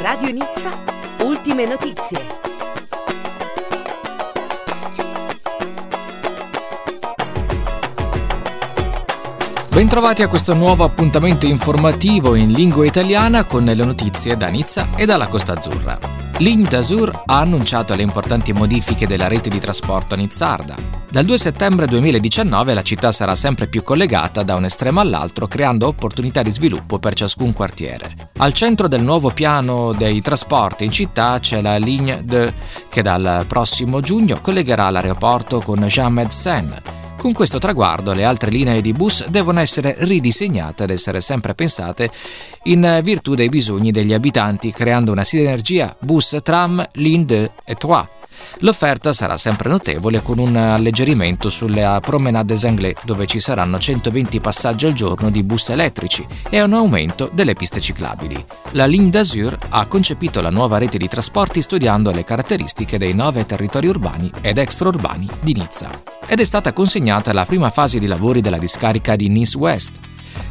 Radio Nizza, ultime notizie. Bentrovati a questo nuovo appuntamento informativo in lingua italiana con le notizie da Nizza e dalla Costa Azzurra. Ligne d'Azur ha annunciato le importanti modifiche della rete di trasporto nizzarda. Dal 2 settembre 2019 la città sarà sempre più collegata da un estremo all'altro creando opportunità di sviluppo per ciascun quartiere. Al centro del nuovo piano dei trasporti in città c'è la Ligne de che dal prossimo giugno collegherà l'aeroporto con Jean Med-Seine con questo traguardo le altre linee di bus devono essere ridisegnate ed essere sempre pensate in virtù dei bisogni degli abitanti, creando una sinergia bus-tram, ligne 2 e 3 L'offerta sarà sempre notevole con un alleggerimento sulla Promenade Anglais dove ci saranno 120 passaggi al giorno di bus elettrici e un aumento delle piste ciclabili. La Ligne d'Azur ha concepito la nuova rete di trasporti studiando le caratteristiche dei nove territori urbani ed extraurbani di Nizza. Ed è stata consegnata la prima fase di lavori della discarica di Nice West,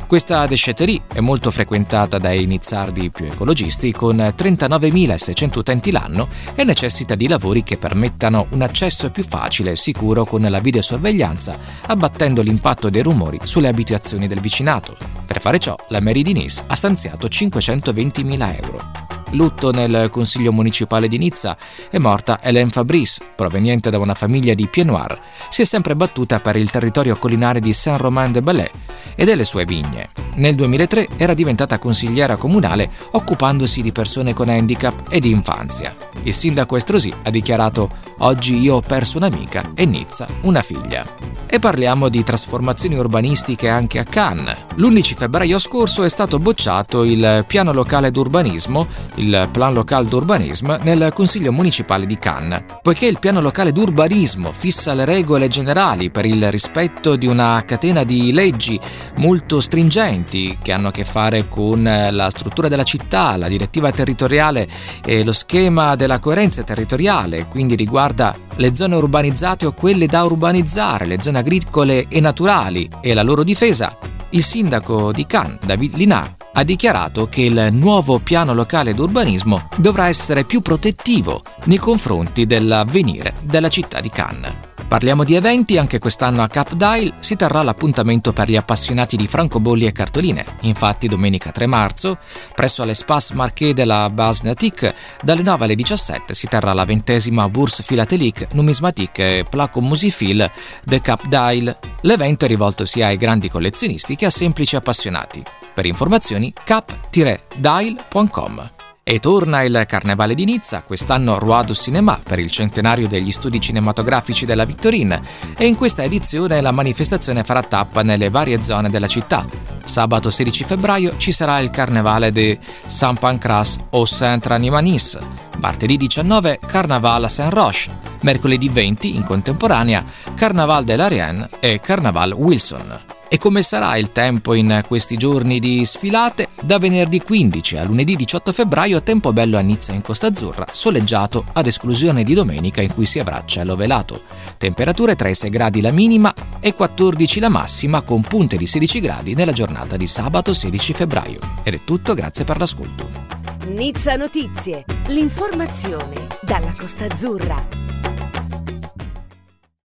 questa déchetterie è molto frequentata dai nizzardi più ecologisti con 39.600 utenti l'anno e necessita di lavori che permettano un accesso più facile e sicuro con la videosorveglianza, abbattendo l'impatto dei rumori sulle abitazioni del vicinato. Per fare ciò, la Mairie di ha stanziato 520.000 euro. Lutto nel Consiglio municipale di Nizza è morta Hélène Fabrice, proveniente da una famiglia di Pied-Noir. Si è sempre battuta per il territorio collinare di Saint-Romain-de-Balais e delle sue vigne. Nel 2003 era diventata consigliera comunale occupandosi di persone con handicap e di infanzia. Il sindaco Estrosi ha dichiarato Oggi io ho perso un'amica e Nizza una figlia. E parliamo di trasformazioni urbanistiche anche a Cannes. L'11 febbraio scorso è stato bocciato il piano locale d'urbanismo, il Plan Local d'Urbanisme, nel Consiglio Municipale di Cannes. Poiché il piano locale d'urbanismo fissa le regole generali per il rispetto di una catena di leggi molto stringenti che hanno a che fare con la struttura della città, la direttiva territoriale e lo schema della coerenza territoriale, quindi riguarda le zone urbanizzate o quelle da urbanizzare, le zone agricole e naturali e la loro difesa, il sindaco di Cannes, David Linard, ha dichiarato che il nuovo piano locale d'urbanismo dovrà essere più protettivo nei confronti dell'avvenire della città di Cannes. Parliamo di eventi, anche quest'anno a Cap Dial si terrà l'appuntamento per gli appassionati di francobolli e cartoline. Infatti domenica 3 marzo, presso l'Espace Marché della Base Natique, dalle 9 alle 17 si terrà la ventesima Bourse Philatelique Numismatique e Placo Musifil de Cap Dial. L'evento è rivolto sia ai grandi collezionisti che a semplici appassionati. Per informazioni cap-dial.com. E torna il Carnevale di Nizza, quest'anno Roi du Cinéma per il centenario degli studi cinematografici della Victorine e in questa edizione la manifestazione farà tappa nelle varie zone della città. Sabato 16 febbraio ci sarà il Carnevale di Saint Pancras o Saint-Ranimanis, martedì 19 Carnaval a Saint-Roche, mercoledì 20 in contemporanea Carnaval de l'Arienne e Carnaval Wilson. E come sarà il tempo in questi giorni di sfilate? Da venerdì 15 a lunedì 18 febbraio a tempo bello a Nizza in Costa Azzurra, soleggiato ad esclusione di domenica in cui si avrà cielo velato. Temperature tra i 6 gradi la minima e 14 la massima con punte di 16 gradi nella giornata di sabato 16 febbraio. Ed è tutto, grazie per l'ascolto. Nizza Notizie, l'informazione dalla Costa Azzurra.